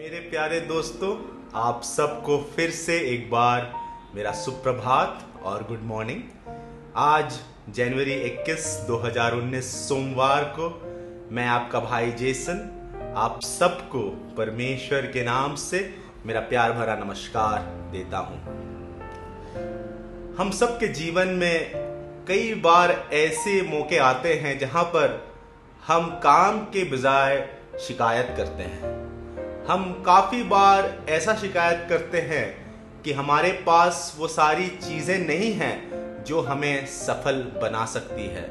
मेरे प्यारे दोस्तों, आप सबको फिर से एक बार मेरा सुप्रभात और गुड मॉर्निंग आज जनवरी 21 2019 सोमवार को मैं आपका भाई जेसन, आप सबको परमेश्वर के नाम से मेरा प्यार भरा नमस्कार देता हूँ। हम सबके जीवन में कई बार ऐसे मौके आते हैं जहाँ पर हम काम के बजाय शिकायत करते हैं। हम काफ़ी बार ऐसा शिकायत करते हैं कि हमारे पास वो सारी चीज़ें नहीं हैं जो हमें सफल बना सकती है।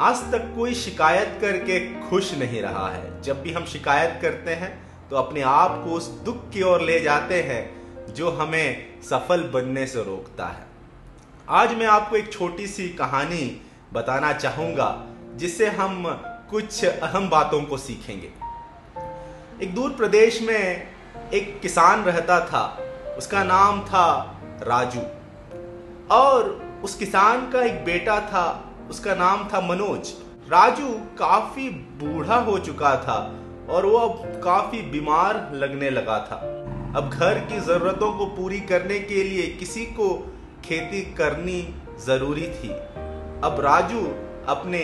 आज तक कोई शिकायत करके खुश नहीं रहा है। जब भी हम शिकायत करते हैं तो अपने आप को उस दुख की ओर ले जाते हैं, जो हमें सफल बनने से रोकता है। आज मैं आपको एक छोटी सी कहानी बताना चाहूँगा, जिससे हम कुछ अहम बातों को सीखेंगे। एक दूर प्रदेश में एक किसान रहता था। उसका नाम था राजू। और उस किसान का एक बेटा था, उसका नाम था मनोज। राजू काफ़ी बूढ़ा हो चुका था और वो अब काफ़ी बीमार लगने लगा था। अब घर की जरूरतों को पूरी करने के लिए किसी को खेती करनी ज़रूरी थी। अब राजू अपने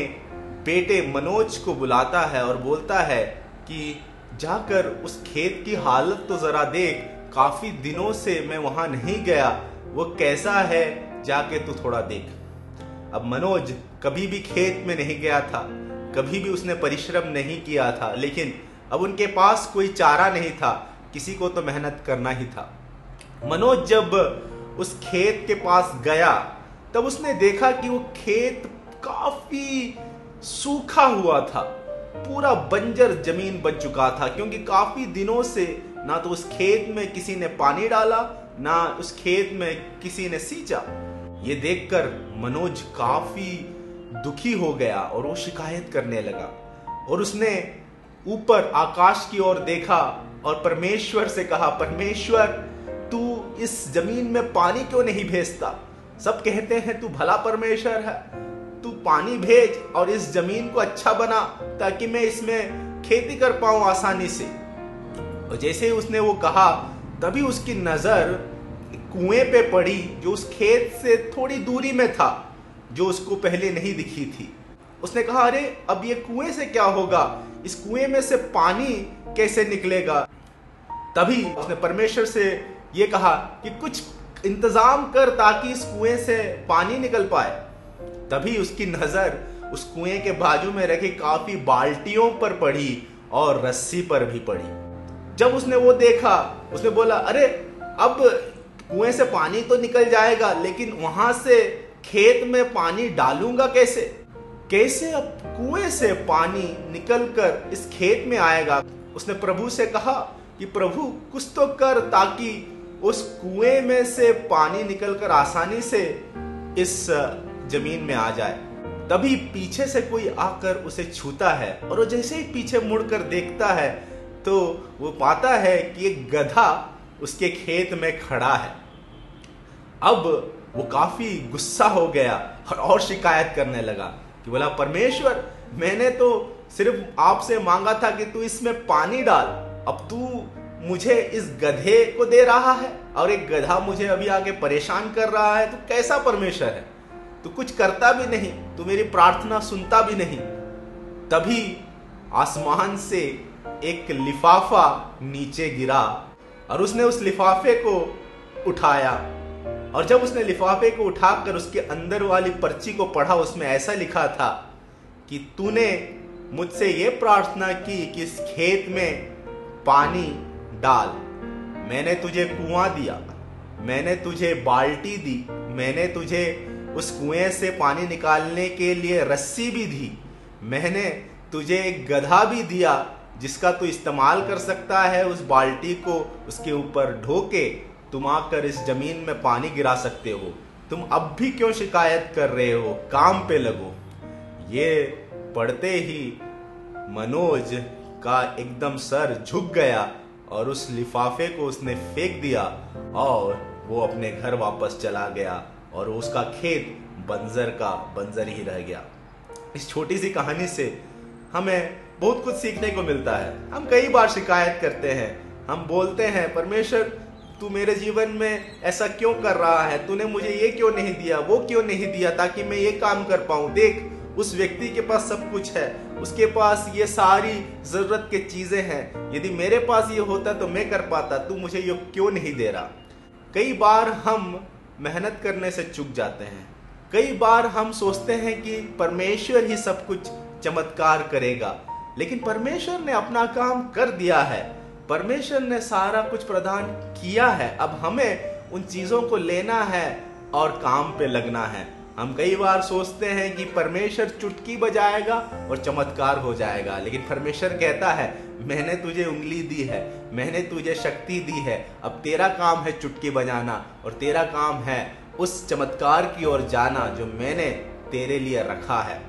बेटे मनोज को बुलाता है और बोलता है कि जाकर उस खेत की हालत तो जरा देख, काफ़ी दिनों से मैं वहाँ नहीं गया। वो कैसा है, जाके तू थोड़ा देख। अब मनोज कभी भी खेत में नहीं गया था, कभी भी उसने परिश्रम नहीं किया था, लेकिन अब उनके पास कोई चारा नहीं था, किसी को तो मेहनत करना ही था। मनोज जब उस खेत के पास गया, तब उसने देखा कि वो खेत काफ़ी सूखा हुआ था। पूरा बंजर ज़मीन बन चुका था, क्योंकि काफ़ी दिनों से ना तो उस खेत में किसी ने पानी डाला, ना उस खेत में किसी ने सींचा। ये देखकर मनोज काफ़ी दुखी हो गया और वो शिकायत करने लगा। और उसने ऊपर आकाश की ओर देखा और परमेश्वर से कहा, परमेश्वर, तू इस ज़मीन में पानी क्यों नहीं भेजता? सब कहते हैं, तू भला परमेश्वर है। पानी भेज और इस ज़मीन को अच्छा बना ताकि मैं इसमें खेती कर पाऊँ आसानी से। और जैसे ही उसने वो कहा, तभी उसकी नज़र कुएँ पे पड़ी जो उस खेत से थोड़ी दूरी में था, जो उसको पहले नहीं दिखी थी। उसने कहा, अरे, अब ये कुएँ से क्या होगा? इस कुएँ में से पानी कैसे निकलेगा? तभी उसने परमेश्वर से ये कहा कि कुछ इंतज़ाम कर ताकि इस कुएँ से पानी निकल पाए। तभी उसकी नज़र उस कुएँ के बाजू में रखी काफ़ी बाल्टियों पर पड़ी और रस्सी पर भी पड़ी। जब उसने वो देखा, उसने बोला, अरे, अब कुएँ से पानी तो निकल जाएगा, लेकिन वहाँ से खेत में पानी डालूँगा कैसे? कैसे अब कुएँ से पानी निकलकर इस खेत में आएगा? उसने प्रभु से कहा कि, प्रभु, कुछ तो कर ताकि उस कुएँ में से पानी निकलकर आसानी से इस ज़मीन में आ जाए। तभी पीछे से कोई आकर उसे छूता है और वो जैसे ही पीछे मुड़कर देखता है तो वो पाता है कि एक गधा उसके खेत में खड़ा है। अब वो काफ़ी गुस्सा हो गया और और शिकायत करने लगा कि बोला, परमेश्वर, मैंने तो सिर्फ़ आपसे मांगा था कि तू इसमें पानी डाल। अब तू मुझे इस गधे को दे रहा है और एक गधा मुझे अभी आगे परेशान कर रहा है तो कैसा परमेश्वर है? तू कुछ करता भी नहीं, तू मेरी प्रार्थना सुनता भी नहीं। तभी आसमान से एक लिफाफा नीचे गिरा और उसने उस लिफाफे को उठाया। और जब उसने लिफाफे को उठाकर उसके अंदर वाली पर्ची को पढ़ा, उसमें ऐसा लिखा था कि तूने मुझसे ये प्रार्थना की कि इस खेत में पानी डाल। मैंने तुझे कुआँ दिया, मैंने तुझे बाल्टी दी, मैंने तुझे उस कुएँ से पानी निकालने के लिए रस्सी भी दी। मैंने तुझे एक गधा भी दिया, जिसका तू इस्तेमाल कर सकता है उस बाल्टी को उसके ऊपर ढोके तुम आकर इस ज़मीन में पानी गिरा सकते हो। तुम अब भी क्यों शिकायत कर रहे हो? काम पे लगो। ये पढ़ते ही मनोज का एकदम सर झुक गया और उस लिफाफे को उसने फेंक दिया और वो अपने घर वापस चला गया। और उसका खेत बंजर का बंजर ही रह गया। इस छोटी सी कहानी से हमें बहुत कुछ सीखने को मिलता है। हम कई बार शिकायत करते हैं। हम बोलते हैं, परमेश्वर, तू मेरे जीवन में ऐसा क्यों कर रहा है? तूने मुझे ये क्यों नहीं दिया? वो क्यों नहीं दिया ताकि मैं ये काम कर पाऊँ? देख, उस व्यक्ति के पास सब कुछ है। उसके पास ये सारी ज़रूरत के चीज़ें हैं। यदि मेरे पास ये होता तो मैं कर पाता। तू मुझे ये क्यों नहीं दे रहा? कई बार हम मेहनत करने से चुक जाते हैं। कई बार हम सोचते हैं कि परमेश्वर ही सब कुछ चमत्कार करेगा, लेकिन परमेश्वर ने अपना काम कर दिया है। परमेश्वर ने सारा कुछ प्रदान किया है। अब हमें उन चीज़ों को लेना है और काम पे लगना है। हम कई बार सोचते हैं कि परमेश्वर चुटकी बजाएगा और चमत्कार हो जाएगा, लेकिन परमेश्वर कहता है, मैंने तुझे उंगली दी है, मैंने तुझे शक्ति दी है, अब तेरा काम है चुटकी बजाना और तेरा काम है उस चमत्कार की ओर जाना जो मैंने तेरे लिए रखा है।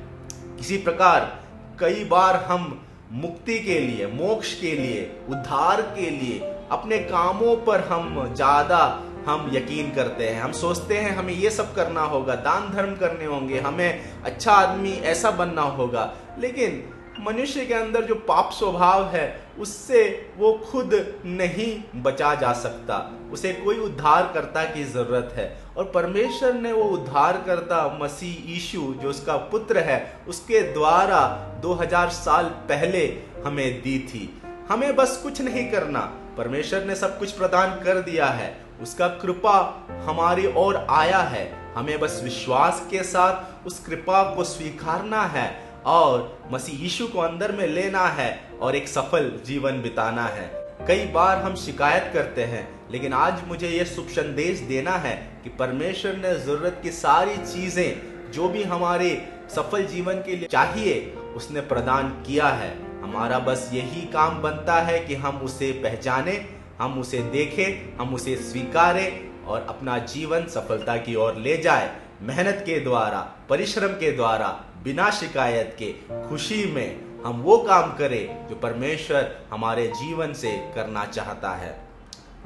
इसी प्रकार कई बार हम मुक्ति के लिए, मोक्ष के लिए, उद्धार के लिए अपने कामों पर हम ज़्यादा हम यकीन करते हैं, हम सोचते हैं हमें ये सब करना होगा, दान धर्म करने होंगे, हमें अच्छा आदमी ऐसा बनना होगा। लेकिन मनुष्य के अंदर जो पाप स्वभाव है, उससे वो खुद नहीं बचा जा सकता। उसे कोई उद्धार करता की ज़रूरत है। और परमेश्वर ने वो उद्धार करता मसीह यीशु, जो उसका पुत्र है, उसके द्वारा 2000 साल पहले हमें दी थी। हमें बस कुछ नहीं करना। परमेश्वर ने सब कुछ प्रदान कर दिया है। उसका कृपा हमारी ओर आया है। हमें बस विश्वास के साथ उस कृपा को स्वीकारना है और मसीह यीशु को अंदर में लेना है और एक सफल जीवन बिताना है। कई बार हम शिकायत करते हैं, लेकिन आज मुझे यह शुभ संदेश देना है कि परमेश्वर ने ज़रूरत की सारी चीज़ें, जो भी हमारे सफल जीवन के लिए चाहिए, उसने प्रदान किया है। हमारा बस यही काम बनता है कि हम उसे पहचाने हम उसे देखें, हम उसे स्वीकारें और अपना जीवन सफलता की ओर ले जाए। मेहनत के द्वारा, परिश्रम के द्वारा, बिना शिकायत के, खुशी में हम वो काम करें जो परमेश्वर हमारे जीवन से करना चाहता है।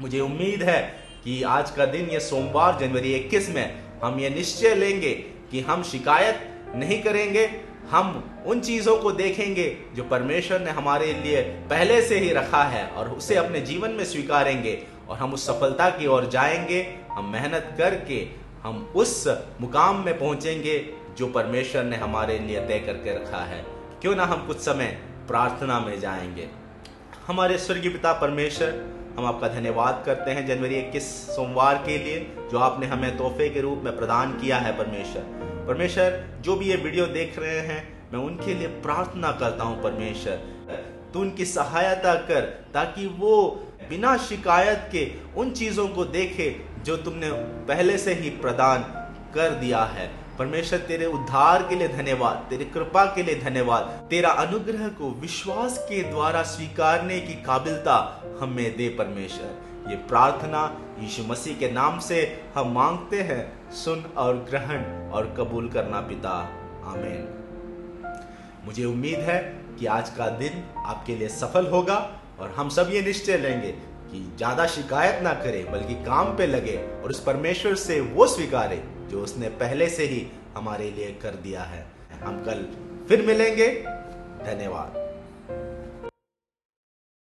मुझे उम्मीद है कि आज का दिन ये सोमवार जनवरी 21 में हम ये निश्चय लेंगे कि हम शिकायत नहीं करेंगे हम उन चीज़ों को देखेंगे जो परमेश्वर ने हमारे लिए पहले से ही रखा है और उसे अपने जीवन में स्वीकारेंगे और हम उस सफलता की ओर जाएँगे। हम मेहनत करके हम उस मुकाम में पहुँचेंगे जो परमेश्वर ने हमारे लिए तय करके रखा है। क्यों ना हम कुछ समय प्रार्थना में जाएँगे। हमारे स्वर्गीय पिता परमेश्वर, हम आपका धन्यवाद करते हैं जनवरी 21 सोमवार के लिए, जो आपने हमें तोहफे के रूप में प्रदान किया है परमेश्वर। परमेश्वर, जो भी ये वीडियो देख रहे हैं, मैं उनके लिए प्रार्थना करता हूँ परमेश्वर। तू उनकी सहायता कर, ताकि वो बिना शिकायत के उन चीज़ों को देखे जो तुमने पहले से ही प्रदान कर दिया है। परमेश्वर, तेरे उद्धार के लिए धन्यवाद, तेरी कृपा के लिए धन्यवाद, तेरा अनुग्रह को विश्वास के द्वारा स्वीकारने की काबिलता हमें दे परमेश्वर। ये प्रार्थना यीशु मसीह के नाम से हम मांगते हैं, सुन और ग्रहण और कबूल करना पिता। आमीन। मुझे उम्मीद है कि आज का दिन आपके लिए सफल होगा और हम सब ये निश्चय लेंगे कि ज़्यादा शिकायत ना करे, बल्कि काम पे लगे और उस परमेश्वर से वो स्वीकारे जो उसने पहले से ही हमारे लिए कर दिया है। हम कल फिर मिलेंगे। धन्यवाद।